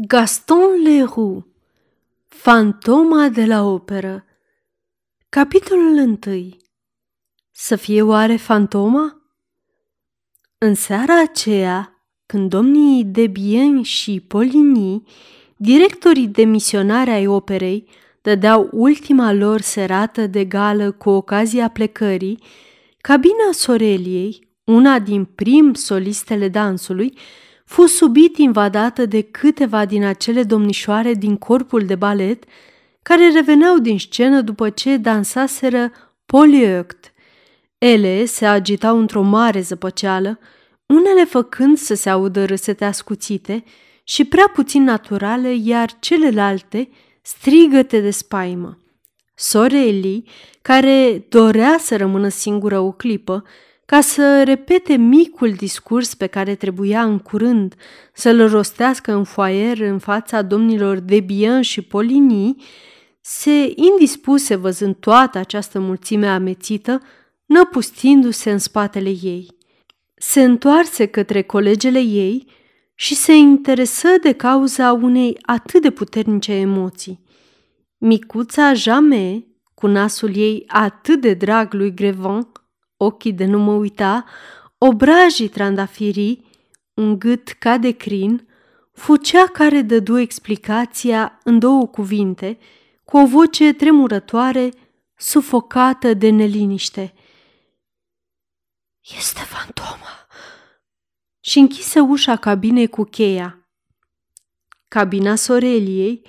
Gaston Leroux Fantoma de la operă Capitolul 1 Să fie oare fantoma? În seara aceea, când domnii Debien și Poligny, directorii demisionari ai operei, dădeau ultima lor serată de gală cu ocazia plecării, cabina Soreliei, una din prim solistele dansului, fu subit invadată de câteva din acele domnișoare din corpul de balet care reveneau din scenă după ce dansaseră Poliect. Ele se agitau într-o mare zăpăceală, unele făcând să se audă râsete ascuțite și prea puțin naturale, iar celelalte strigăte de spaimă. Soreli, care dorea să rămână singură o clipă, ca să repete micul discurs pe care trebuia în curând să-l rostească în foaier în fața domnilor Debian și Polini, se indispuse văzând toată această mulțime amețită, năpustindu-se în spatele ei. Se întoarse către colegele ei și se interesă de cauza unei atât de puternice emoții. Micuța Jamie, cu nasul ei atât de drag lui Grevant, ochii de nu mă uita, obrajii trandafirii, un gât ca de crin, fu cea care dădu explicația în două cuvinte, cu o voce tremurătoare, sufocată de neliniște. Este fantoma! Și închise ușa cabinei cu cheia. Cabina Soreliei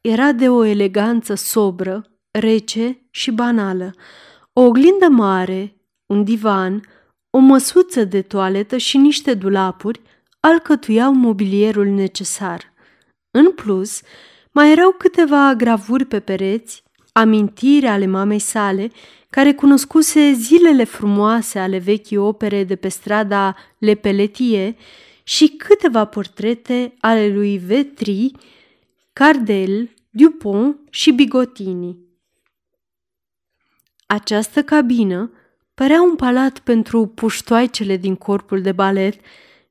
era de o eleganță sobră, rece și banală. O oglindă mare, un divan, o măsuță de toaletă și niște dulapuri alcătuiau mobilierul necesar. În plus, mai erau câteva gravuri pe pereți, amintiri ale mamei sale, care cunoscuse zilele frumoase ale vechii opere de pe strada Le Pelletier și câteva portrete ale lui Vetri, Cardel, Dupont și Bigotini. Această cabină Părea un palat pentru puștoaicele din corpul de balet,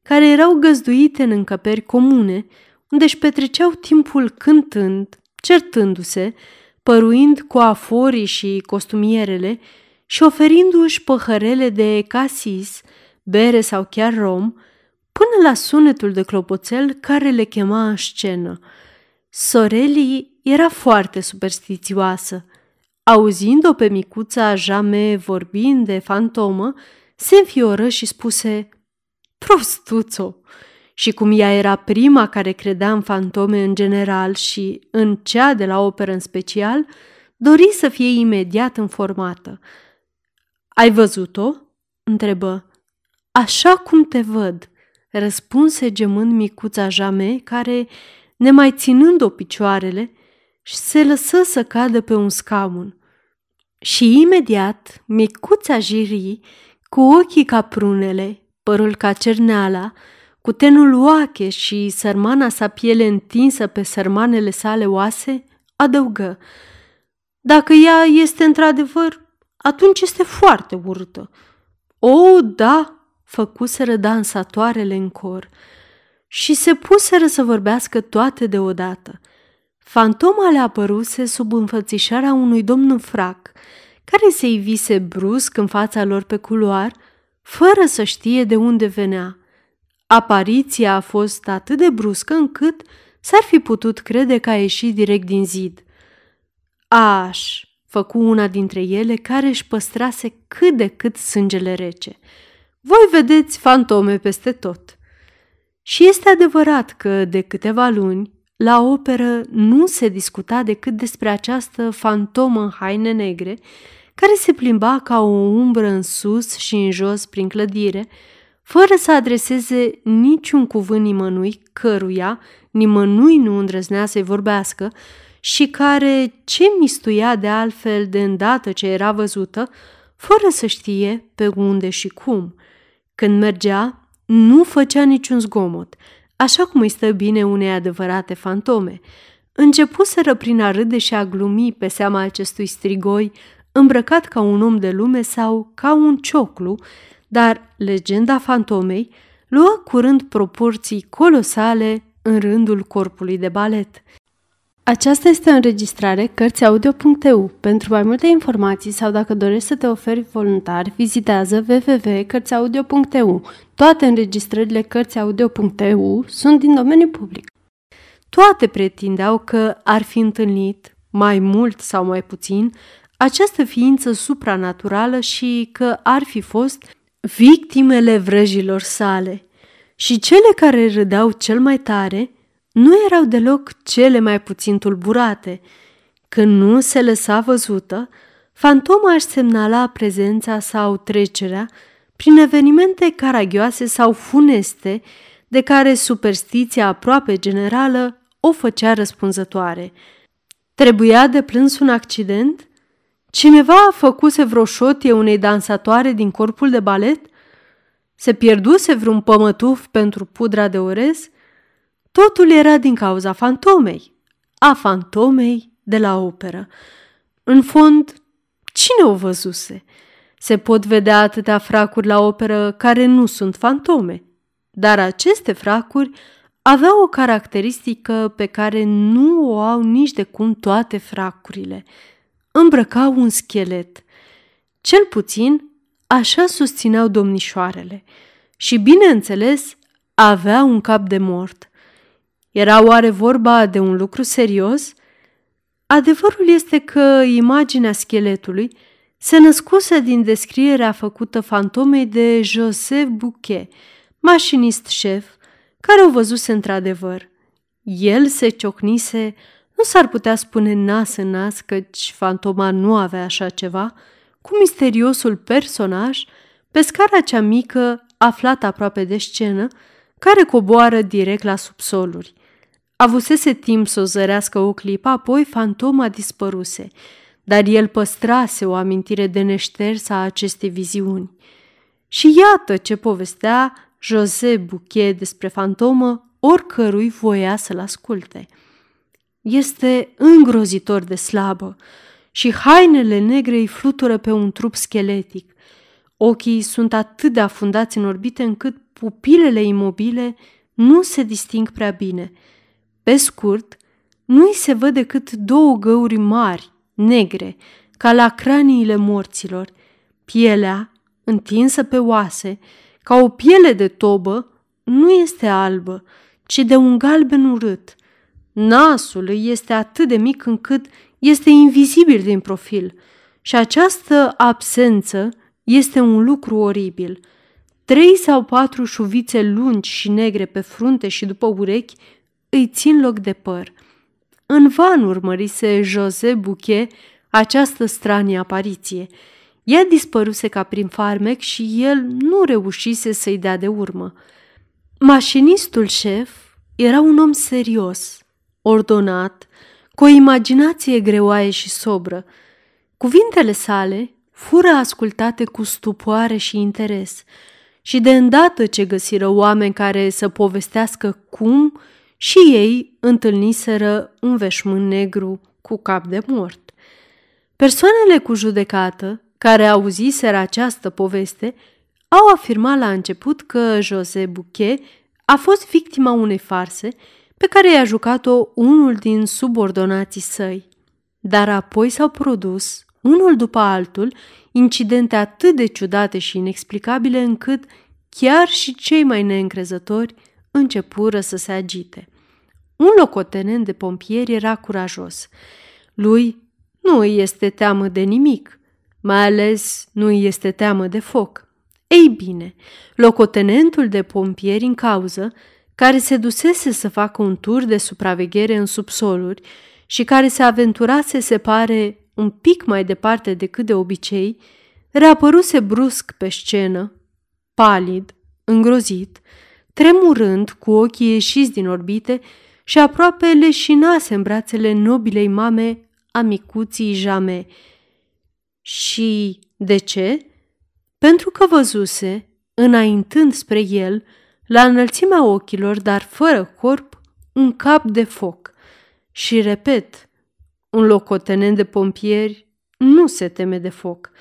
care erau găzduite în încăperi comune, unde își petreceau timpul cântând, certându-se, păruind cu aforii și costumierele și oferindu-și păhărele de casis, bere sau chiar rom, până la sunetul de clopoțel care le chema în scenă. Sorelii era foarte superstițioasă – Auzind-o pe micuța Jame vorbind de fantomă, se înfioră și spuse Prostuțo! Și cum ea era prima care credea în fantome în general și în cea de la operă în special, dori să fie imediat informată. Ai văzut-o?" întrebă. Așa cum te văd," răspunse gemând micuța Jame, care, nemai ținând-o picioarele, și se lăsă să cadă pe un scaun. Și imediat, micuța Jiri, cu ochii ca prunele, părul ca cerneala, cu tenul oache și sărmana sa piele întinsă pe sărmanele sale oase, adăugă. Dacă ea este într-adevăr, atunci este foarte urâtă. O, da, făcuseră dansatoarele în cor și se puseră să vorbească toate deodată – Fantoma le apăruse sub înfățișarea unui domn în frac, care se ivise brusc în fața lor pe culoar, fără să știe de unde venea. Apariția a fost atât de bruscă încât s-ar fi putut crede că a ieșit direct din zid. Aș, făcu una dintre ele care își păstrase cât de cât sângele rece. Voi vedeți fantome peste tot. Și este adevărat că de câteva luni la operă nu se discuta decât despre această fantomă în haine negre, care se plimba ca o umbră în sus și în jos prin clădire, fără să adreseze niciun cuvânt nimănui căruia nimănui nu îndrăznea să-i vorbească și care ce mistuia de altfel de îndată ce era văzută, fără să știe pe unde și cum. Când mergea, nu făcea niciun zgomot, așa cum îi stă bine unei adevărate fantome. Începuseră prin a râde și a glumi pe seama acestui strigoi, îmbrăcat ca un om de lume sau ca un cioclu, dar legenda fantomei luă curând proporții colosale în rândul corpului de balet. Aceasta este o înregistrare Cărțiaudio.eu. Pentru mai multe informații sau dacă dorești să te oferi voluntar, vizitează www.cărțiaudio.eu. Toate înregistrările Cărțiaudio.eu sunt din domeniu public. Toate pretindeau că ar fi întâlnit, mai mult sau mai puțin, această ființă supranaturală și că ar fi fost victimele vrăjilor sale. Și cele care râdeau cel mai tare nu erau deloc cele mai puțin tulburate. Când nu se lăsa văzută, fantoma își semnala prezența sau trecerea prin evenimente caragioase sau funeste de care superstiția aproape generală o făcea răspunzătoare. Trebuia de plâns un accident? Cineva a făcuse vreo șotie unei dansatoare din corpul de balet? Se pierduse vreun pămătuf pentru pudra de orez? Totul era din cauza fantomei, a fantomei de la operă. În fond, cine o văzuse? Se pot vedea atâtea fracuri la operă care nu sunt fantome, dar aceste fracuri aveau o caracteristică pe care nu o au nici de cum toate fracurile. Îmbrăcau un schelet. Cel puțin așa susțineau domnișoarele și, bineînțeles, avea un cap de mort – era oare vorba de un lucru serios? Adevărul este că imaginea scheletului se născuse din descrierea făcută fantomei de Joseph Bouquet, mașinist șef, care o văzuse într-adevăr. El se ciocnise, nu s-ar putea spune nas în nas căci fantoma nu avea așa ceva, cu misteriosul personaj pe scara cea mică aflată aproape de scenă, care coboară direct la subsoluri. Avusese timp să o zărească o clipă, apoi fantoma dispăruse, dar el păstrase o amintire de neștersă a acestei viziuni. Și iată ce povestea José Bouquet despre fantomă oricărui voia să-l asculte. Este îngrozitor de slabă și hainele negre îi flutură pe un trup scheletic. Ochii sunt atât de afundați în orbite încât pupilele imobile nu se disting prea bine – pe scurt, nu îi se văd decât două găuri mari, negre, ca la craniile morților. Pielea, întinsă pe oase, ca o piele de tobă, nu este albă, ci de un galben urât. Nasul îi este atât de mic încât este invizibil din profil și această absență este un lucru oribil. Trei sau patru șuvițe lungi și negre pe frunte și după urechi îi țin loc de păr. În van urmărise José Bouquet această stranie apariție. Ea dispăruse ca prin farmec și el nu reușise să-i dea de urmă. Mașinistul șef era un om serios, ordonat, cu o imaginație greoaie și sobră. Cuvintele sale fură ascultate cu stupoare și interes și de îndată ce găsiră oameni care să povestească cum și ei întâlniseră un veșmânt negru cu cap de mort. Persoanele cu judecată, care auziseră această poveste, au afirmat la început că José Bouquet a fost victima unei farse pe care i-a jucat-o unul din subordonații săi. Dar apoi s-au produs, unul după altul, incidente atât de ciudate și inexplicabile încât chiar și cei mai neîncrezători începură să se agite. Un locotenent de pompieri era curajos. Lui nu îi este teamă de nimic, mai ales nu îi este teamă de foc. Ei bine, locotenentul de pompieri în cauză, care se dusese să facă un tur de supraveghere în subsoluri și care se aventurase, se pare, un pic mai departe decât de obicei, reapăruse brusc pe scenă, palid, îngrozit, tremurând cu ochii ieșiți din orbite și aproape leșinase în brațele nobilei mame a micuții Jame. Și de ce? Pentru că văzuse, înaintând spre el, la înălțimea ochilor, dar fără corp, un cap de foc. Și repet, un locotenent de pompieri nu se teme de foc.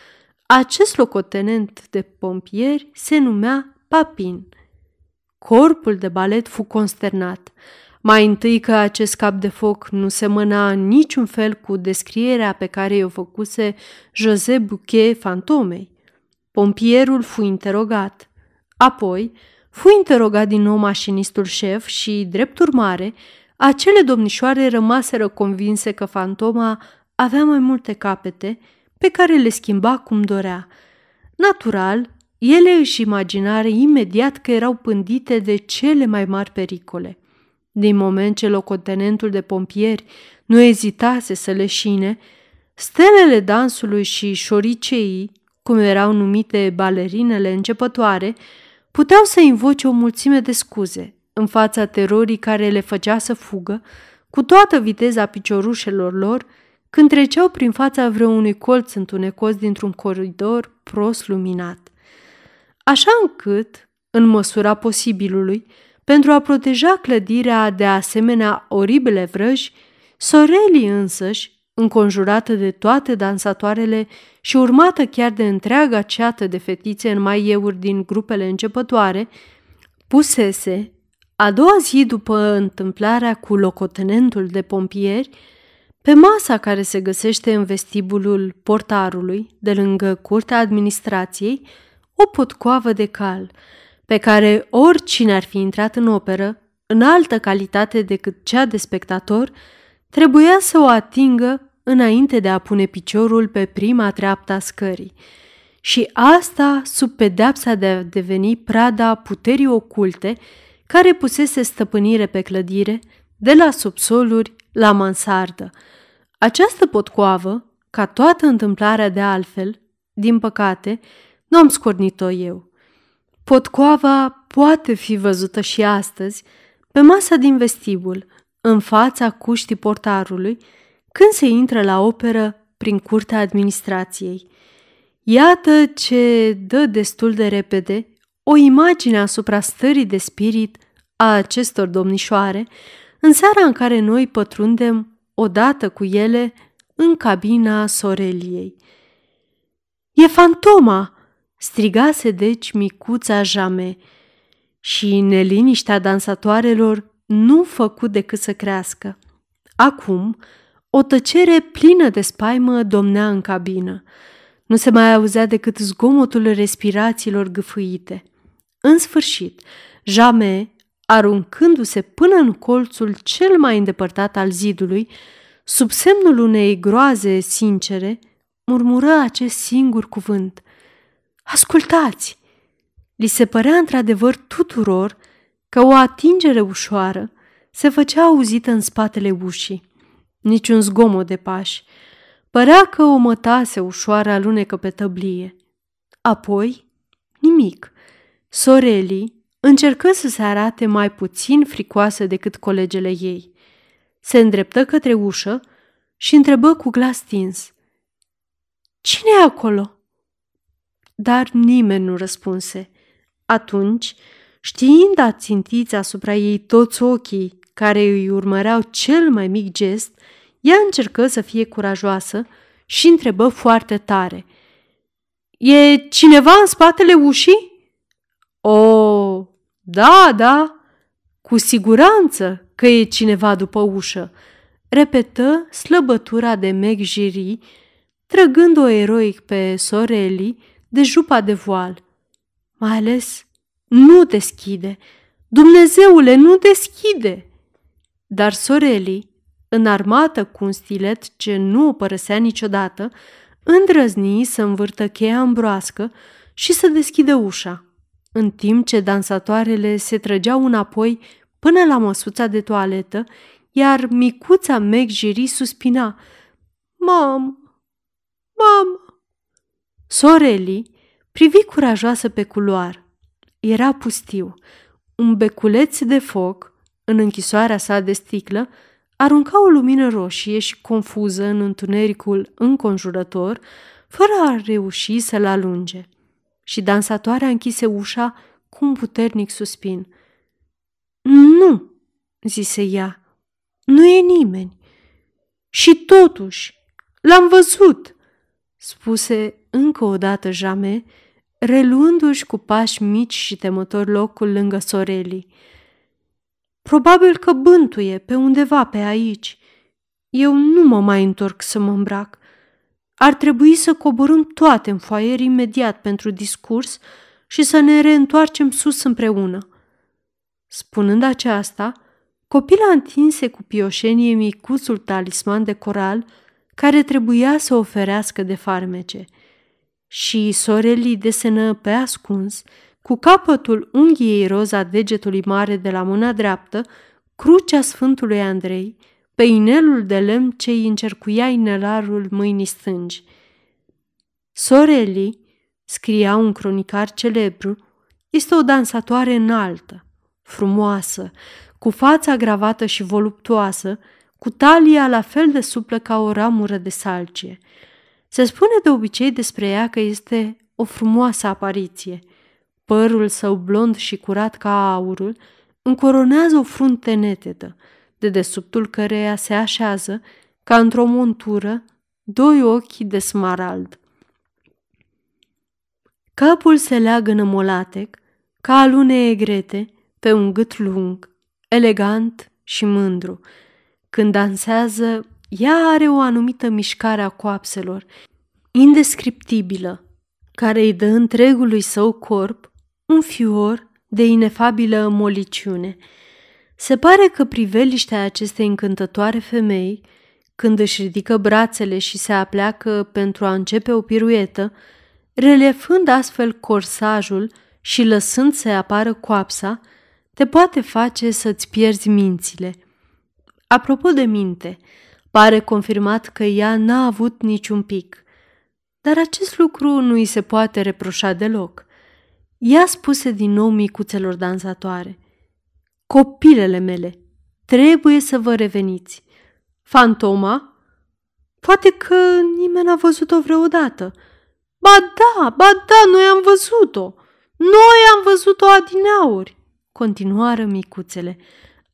Acest locotenent de pompieri se numea Papin. Corpul de balet fu consternat. Mai întâi că acest cap de foc nu semăna în niciun fel cu descrierea pe care i-o făcuse José Bouquet fantomei. Pompierul fu interogat. Apoi fu interogat din nou mașinistul șef și, drept urmare, acele domnișoare rămaseră convinse că fantoma avea mai multe capete pe care le schimba cum dorea. Natural, ele își imaginare imediat că erau pândite de cele mai mari pericole. Din moment ce locotenentul de pompieri nu ezitase să leșine, stelele dansului și șoriceii, cum erau numite balerinele începătoare, puteau să invoce o mulțime de scuze în fața terorii care le făcea să fugă cu toată viteza piciorușelor lor când treceau prin fața vreunui colț întunecos dintr-un coridor prost luminat. Așa încât, în măsura posibilului, pentru a proteja clădirea de asemenea oribile vrăji, Soreli însăși, înconjurată de toate dansatoarele și urmată chiar de întreaga ceată de fetițe în mai euri din grupele începătoare, pusese, a doua zi după întâmplarea cu locotenentul de pompieri, pe masa care se găsește în vestibulul portarului, de lângă curtea administrației, o potcoavă de cal, pe care oricine ar fi intrat în operă, în altă calitate decât cea de spectator, trebuia să o atingă înainte de a pune piciorul pe prima treaptă a scării. Și asta sub pedeapsa de a deveni prada puterii oculte care pusese stăpânire pe clădire, de la subsoluri la mansardă. Această potcoavă, ca toată întâmplarea de altfel, din păcate, nu am scornit-o eu. Potcoava poate fi văzută și astăzi pe masa din vestibul, în fața cuștii portarului, când se intră la operă prin curtea administrației. Iată ce dă destul de repede o imagine asupra stării de spirit a acestor domnișoare în seara în care noi pătrundem odată cu ele în cabina Soreliei. E fantoma!" Strigase deci micuța Jame și neliniștea dansatoarelor nu făcut decât să crească. Acum, o tăcere plină de spaimă domnea în cabină. Nu se mai auzea decât zgomotul respirațiilor gâfâite. În sfârșit, Jame, aruncându-se până în colțul cel mai îndepărtat al zidului, sub semnul unei groaze sincere, murmură acest singur cuvânt. Ascultați! Li se părea într-adevăr tuturor că o atingere ușoară se făcea auzită în spatele ușii. Niciun zgomot de pași. Părea că o mătase ușoară alunecă pe tăblie. Apoi, nimic. Soreli încercă să se arate mai puțin fricoasă decât colegele ei. Se îndreptă către ușă și întrebă cu glas stins. Cine e acolo?" Dar nimeni nu răspunse. Atunci, știind a țintiți asupra ei toți ochii care îi urmăreau cel mai mic gest, ea încercă să fie curajoasă și întrebă foarte tare. E cineva în spatele ușii?" O, da, da, cu siguranță că e cineva după ușă, repetă slăbătura de Meg Jiri, trăgând-o eroic pe Soreli de jupa de voal. Mai ales, nu deschide! Dumnezeule, nu deschide! Dar Soreli, înarmată cu un stilet ce nu o părăsea niciodată, îndrăzni să învârtă cheia în broască și să deschidă ușa, în timp ce dansatoarele se trăgeau înapoi până la măsuța de toaletă, iar micuța Meg Jiri suspina. Mam, mam! Soreli privi curajoasă pe culoar. Era pustiu. Un beculeț de foc, în închisoarea sa de sticlă, arunca o lumină roșie și confuză în întunericul înconjurător, fără a reuși să-l alunge. Și dansatoarea închise ușa cu un puternic suspin. Nu, zise ea, nu e nimeni. Și totuși, l-am văzut, spuse încă o dată Jame, reluându-și cu pași mici și temători locul lângă Soreli. Probabil că bântuie pe undeva pe aici. Eu nu mă mai întorc să mă îmbrac. Ar trebui să coborâm toate în foaier imediat pentru discurs și să ne reîntoarcem sus împreună. Spunând aceasta, copila întinse cu pioșenie micuțul talisman de coral care trebuia să oferească de farmece. Și sorelii desenă pe ascuns, cu capătul unghiei roza degetului mare de la mâna dreaptă, crucea Sfântului Andrei, pe inelul de lemn ce îi încercuia inelarul mâinii stângi. Sorelii, scria un cronicar celebru, este o dansatoare înaltă, frumoasă, cu fața gravată și voluptuoasă, cu talia la fel de suplă ca o ramură de salcie. Se spune de obicei despre ea că este o frumoasă apariție. Părul său blond și curat ca aurul încoronează o frunte netedă, de desubtul căreia se așează, ca într-o montură, doi ochi de smarald. Capul se leagă molatec, ca alune egrete, pe un gât lung, elegant și mândru. Când dansează, ea are o anumită mișcare a coapselor, indescriptibilă, care îi dă întregului său corp un fior de inefabilă moliciune. Se pare că priveliștea acestei încântătoare femei, când își ridică brațele și se apleacă pentru a începe o piruetă, relefând astfel corsajul și lăsând să apară coapsa, te poate face să-ți pierzi mințile. Apropo de minte, pare confirmat că ea n-a avut niciun pic, dar acest lucru nu îi se poate reproșa deloc. Ea spuse din nou micuțelor dansatoare, Copilele mele, trebuie să vă reveniți. Fantoma? Poate că nimeni n-a văzut-o vreodată. Ba da, ba da, noi am văzut-o. Noi am văzut-o adineauri continuară micuțele.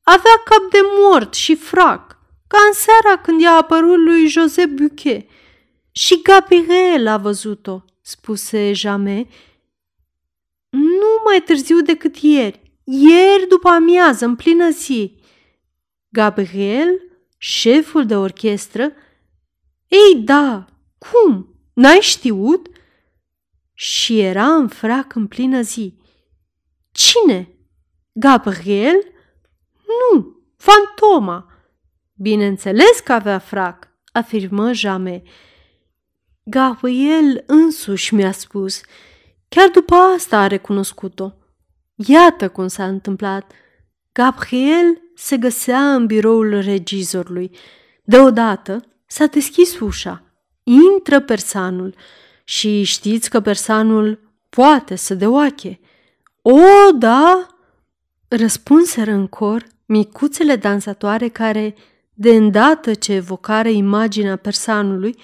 Avea cap de mort și frac, ca în seara când i-a apărut lui José Buquet. Și Gabriel a văzut-o, spuse Jame, nu mai târziu decât ieri, ieri după amiază, în plină zi. Gabriel, șeful de orchestră, ei da, cum? N-ai știut? Și era în frac în plină zi. Cine? Gabriel? Nu, fantoma. Bineînțeles că avea frac, afirmă Jame. Gabriel însuși mi-a spus. Chiar după asta a recunoscut-o. Iată cum s-a întâmplat. Gabriel se găsea în biroul regizorului. Deodată s-a deschis ușa. Intră persanul și știți că persanul poate să deoache. O, da, Răspunseră în cor micuțele dansatoare care, de îndată ce evocară imaginea persanului,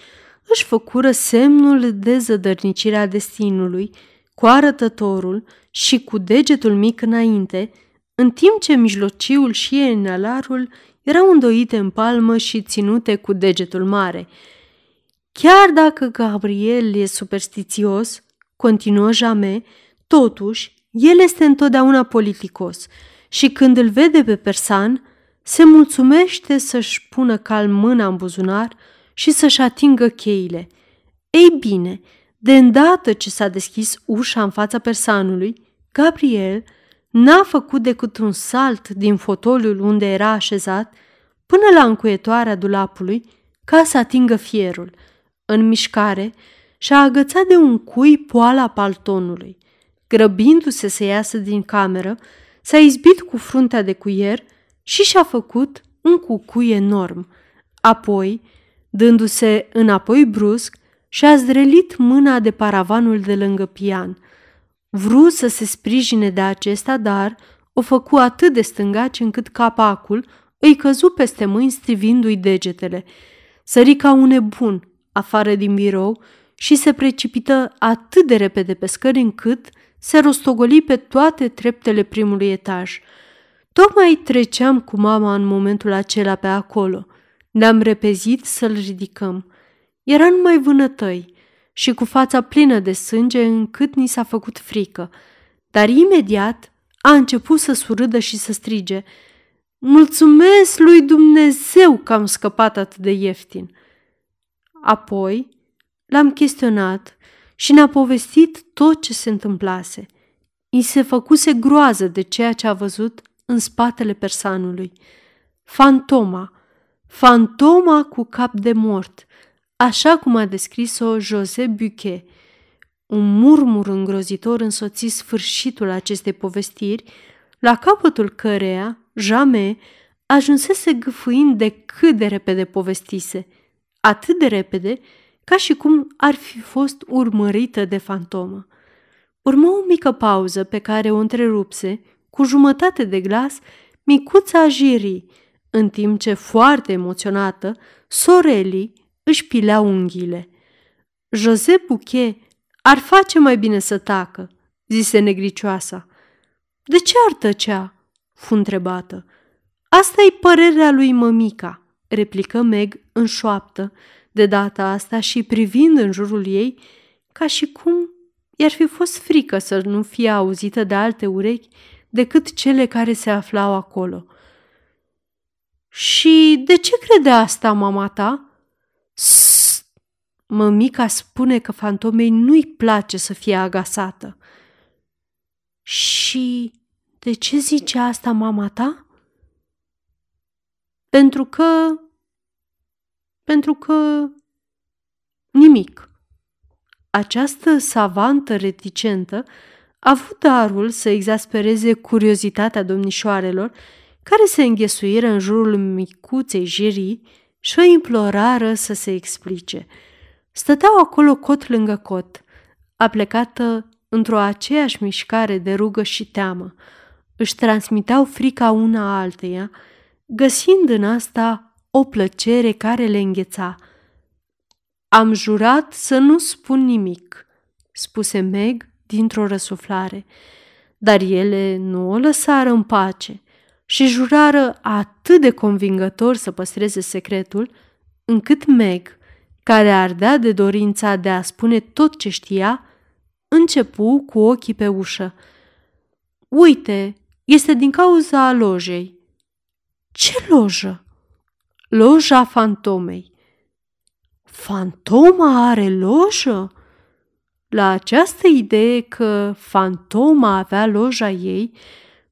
își făcură semnul de zădărnicire a destinului, cu arătătorul și cu degetul mic înainte, în timp ce mijlociul și enalarul erau îndoite în palmă și ținute cu degetul mare. Chiar dacă Gabriel e superstițios, continuă Jame, totuși el este întotdeauna politicos și când îl vede pe persan, se mulțumește să-și pună calm mâna în buzunar și să-și atingă cheile. Ei bine, de îndată ce s-a deschis ușa în fața persanului, Gabriel n-a făcut decât un salt din fotoliul unde era așezat până la încuietoarea dulapului ca să atingă fierul. În mișcare, și-a agățat de un cui poala paltonului grăbindu-se să iasă din cameră, s-a izbit cu fruntea de cuier și și-a făcut un cucui enorm. Apoi, dându-se înapoi brusc, și-a zdrelit mâna de paravanul de lângă pian. Vru să se sprijine de acesta, dar o făcu atât de stângaci încât capacul îi căzu peste mâini strivindu-i degetele. Sări ca un nebun afară din birou și se precipită atât de repede pe scări încât se rostogoli pe toate treptele primului etaj. Tocmai treceam cu mama în momentul acela pe acolo. Ne-am repezit să-l ridicăm. Era numai vânătăi și cu fața plină de sânge încât ni s-a făcut frică. Dar imediat a început să surâdă și să strige. Mulțumesc lui Dumnezeu că am scăpat atât de ieftin. Apoi l-am chestionat și ne-a povestit tot ce se întâmplase. I se făcuse groază de ceea ce a văzut în spatele persanului. Fantoma, fantoma cu cap de mort, așa cum a descris-o José Buquet. Un murmur îngrozitor însoți sfârșitul acestei povestiri, la capătul căreia Jame ajunsese gâfâind de cât de repede povestise, atât de repede ca și cum ar fi fost urmărită de fantomă. Urmă o mică pauză pe care o întrerupse, cu jumătate de glas, micuța Jiri, în timp ce, foarte emoționată, Soreli își pilea unghiile. José Bouquet ar face mai bine să tacă, zise negricioasa. De ce ar tăcea? fu întrebată. asta e părerea lui mămica, replică Meg în șoaptă, de data asta și privind în jurul ei, ca și cum i-ar fi fost frică să nu fie auzită de alte urechi decât cele care se aflau acolo. Și de ce crede asta mama ta?" Sst! Mămica spune că fantomei nu-i place să fie agasată. Și de ce zice asta mama ta? Pentru că... Pentru că... Nimic. Această savantă reticentă a avut darul să exaspereze curiozitatea domnișoarelor care se înghesuiră în jurul micuței jirii și o implorară să se explice. Stăteau acolo cot lângă cot, aplecată într-o aceeași mișcare de rugă și teamă. Își transmiteau frica una alteia, găsind în asta o plăcere care le îngheța. Am jurat să nu spun nimic, spuse Meg dintr-o răsuflare, dar ele nu o lăsară în pace și jurară atât de convingător să păstreze secretul, încât Meg, care ardea de dorința de a spune tot ce știa, începu cu ochii pe ușă. Uite, este din cauza lojei. Ce lojă? Loja fantomei. Fantoma are lojă? La această idee că fantoma avea loja ei,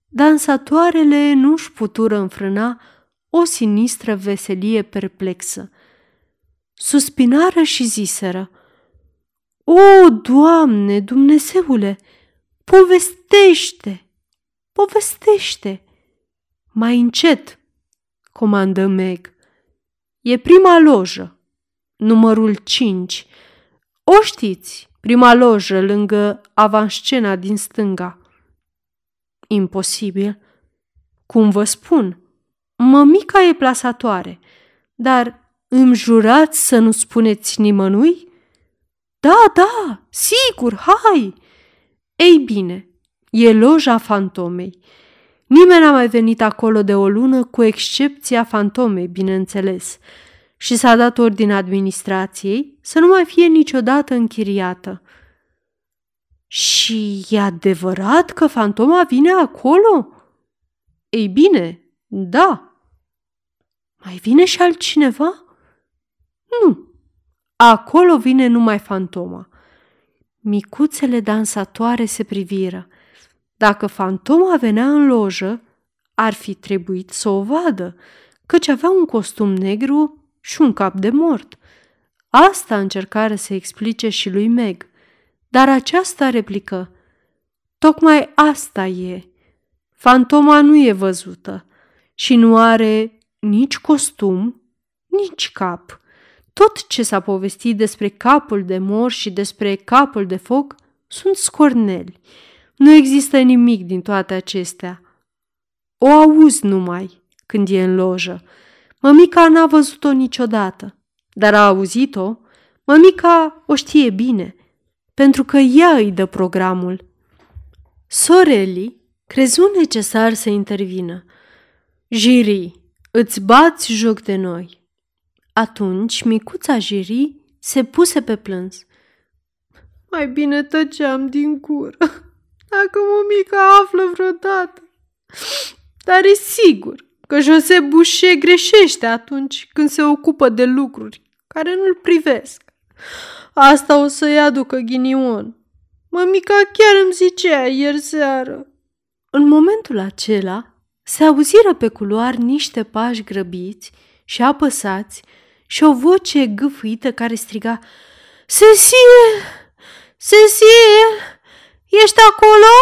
dansatoarele nu-și putură înfrâna o sinistră veselie perplexă. Suspinară și ziseră, O, Doamne, Dumnezeule, povestește, povestește! Mai încet, comandă Meg. E prima lojă, numărul 5. O știți, prima lojă lângă avanscena din stânga. Imposibil. Cum vă spun, mămica e plasatoare, dar îmi jurați să nu spuneți nimănui? Da, da, sigur, hai! Ei bine, e loja fantomei. Nimeni n-a mai venit acolo de o lună, cu excepția fantomei, bineînțeles, și s-a dat ordine administrației să nu mai fie niciodată închiriată. Și e adevărat că fantoma vine acolo? Ei bine, da. Mai vine și altcineva? Nu. Acolo vine numai fantoma. Micuțele dansatoare se priviră. Dacă fantoma venea în lojă, ar fi trebuit să o vadă, căci avea un costum negru și un cap de mort. Asta încercară să explice și lui Meg. Dar aceasta replică, tocmai asta e. Fantoma nu e văzută și nu are nici costum, nici cap. Tot ce s-a povestit despre capul de mor și despre capul de foc sunt scorneli. Nu există nimic din toate acestea. O auzi numai când e în lojă. Mămica n-a văzut-o niciodată, dar a auzit-o. Mămica o știe bine – pentru că ea îi dă programul. Soreli crezu necesar să intervină. Jiri, îți bați joc de noi. Atunci micuța Jiri se puse pe plâns. Mai bine tăceam din gură, dacă mămica află vreodată. Dar e sigur că Jose Boucher greșește atunci când se ocupă de lucruri care nu-l privesc. Asta o să-i aducă ghinion. Mămica chiar îmi zicea ieri seară. În momentul acela se auziră pe culoar niște pași grăbiți și apăsați și o voce gâfâită care striga Cecil! Cecil! Ești acolo?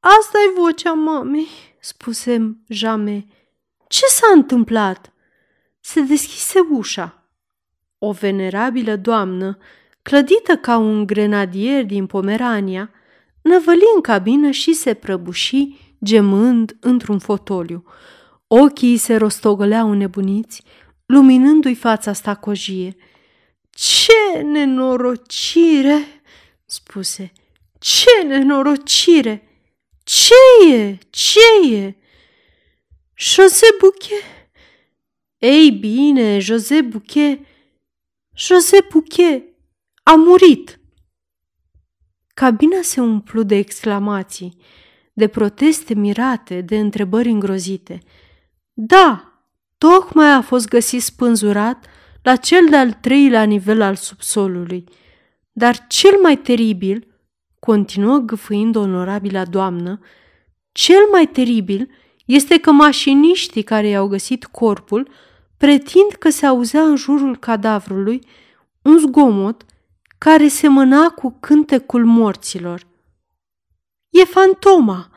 asta e vocea mamei, spuse Jame. Ce s-a întâmplat? Se deschise ușa. O venerabilă doamnă, clădită ca un grenadier din Pomerania, năvăli în cabină și se prăbuși, gemând într-un fotoliu. Ochii se rostogoleau nebuniți, luminându-i fața stacojie. Ce nenorocire!" spuse. Ce nenorocire! Ce e? Ce e? José Bouquet? Ei bine, José Bouquet, José Bouquet a murit. Cabina se umplu de exclamații, de proteste mirate, de întrebări îngrozite. Da, tocmai a fost găsit spânzurat la cel de-al treilea nivel al subsolului. Dar cel mai teribil, continuă gâfâind onorabila doamnă, cel mai teribil este că mașiniștii care i-au găsit corpul pretind că se auzea în jurul cadavrului un zgomot care semăna cu cântecul morților. E fantoma!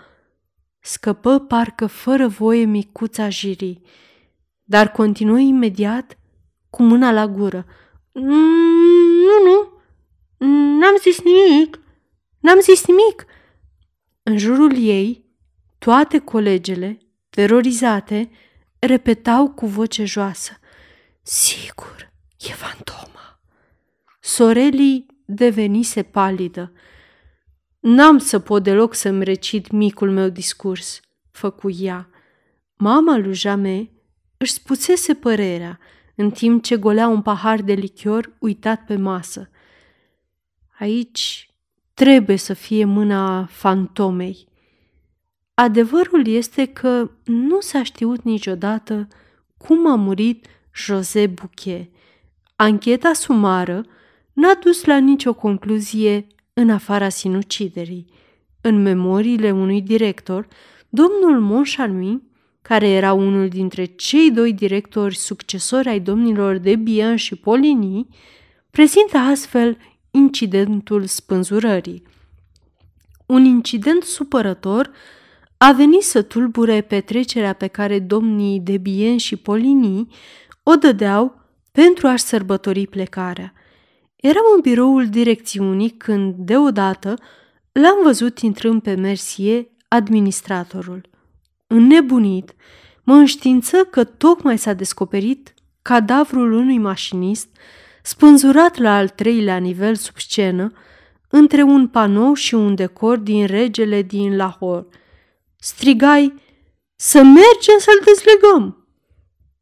Scăpă parcă fără voie micuța jirii, dar continuă imediat cu mâna la gură. Mm, nu, nu, n-am zis nimic, n-am zis nimic. În jurul ei, toate colegele, terorizate, repetau cu voce joasă. Sigur, e fantoma. Sorelii devenise palidă. N-am să pot deloc să-mi recit micul meu discurs, făcu ea. Mama lui Jame își spusese părerea, în timp ce golea un pahar de lichior uitat pe masă. Aici trebuie să fie mâna fantomei. Adevărul este că nu s-a știut niciodată cum a murit José Bouquet. Ancheta sumară n-a dus la nicio concluzie în afara sinuciderii. În memoriile unui director, domnul Monchalmin care era unul dintre cei doi directori succesori ai domnilor de Bian și Polini, prezintă astfel incidentul spânzurării. Un incident supărător a venit să tulbure petrecerea pe care domnii de Bien și Polini o dădeau pentru a-și sărbători plecarea. Eram în biroul direcțiunii când, deodată, l-am văzut intrând pe Mercier, administratorul – Înnebunit, mă înștiință că tocmai s-a descoperit cadavrul unui mașinist spânzurat la al treilea nivel sub scenă, între un panou și un decor din regele din Lahore. Strigai, să mergem să-l dezlegăm!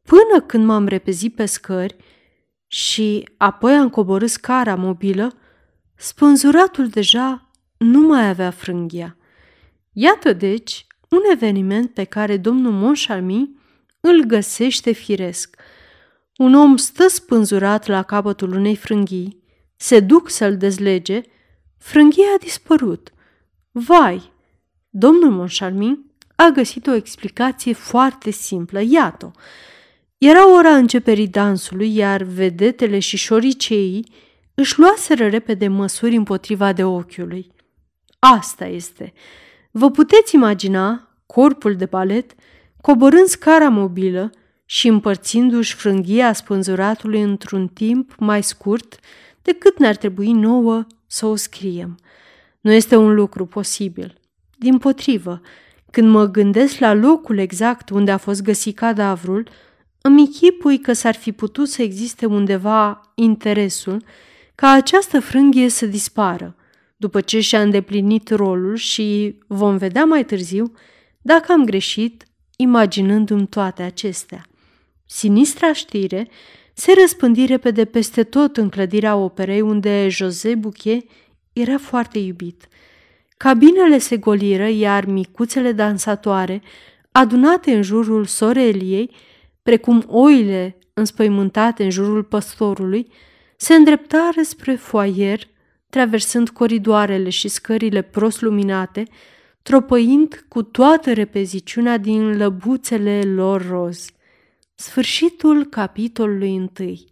Până când m-am repezit pe scări și apoi am coborât scara mobilă, spânzuratul deja nu mai avea frânghia. Iată deci un eveniment pe care domnul Moncharmin îl găsește firesc. Un om stă spânzurat la capătul unei frânghii, se duc să-l dezlege, frânghia a dispărut. Vai! Domnul Moncharmin a găsit o explicație foarte simplă, iată Era ora începerii dansului, iar vedetele și șoriceii își luaseră repede măsuri împotriva de ochiului. Asta este. Vă puteți imagina corpul de balet coborând scara mobilă și împărțindu-și frânghia spânzuratului într-un timp mai scurt decât ne-ar trebui nouă să o scriem. Nu este un lucru posibil. Din potrivă, când mă gândesc la locul exact unde a fost găsit cadavrul, îmi închipui că s-ar fi putut să existe undeva interesul ca această frânghie să dispară – după ce și-a îndeplinit rolul și vom vedea mai târziu dacă am greșit imaginându-mi toate acestea. Sinistra știre se răspândi repede peste tot în clădirea operei unde José Bouquet era foarte iubit. Cabinele se goliră, iar micuțele dansatoare adunate în jurul soreliei, precum oile înspăimântate în jurul păstorului, se îndreptară spre foaier, traversând coridoarele și scările prost luminate, tropăind cu toată repeziciunea din lăbuțele lor roz. Sfârșitul capitolului întâi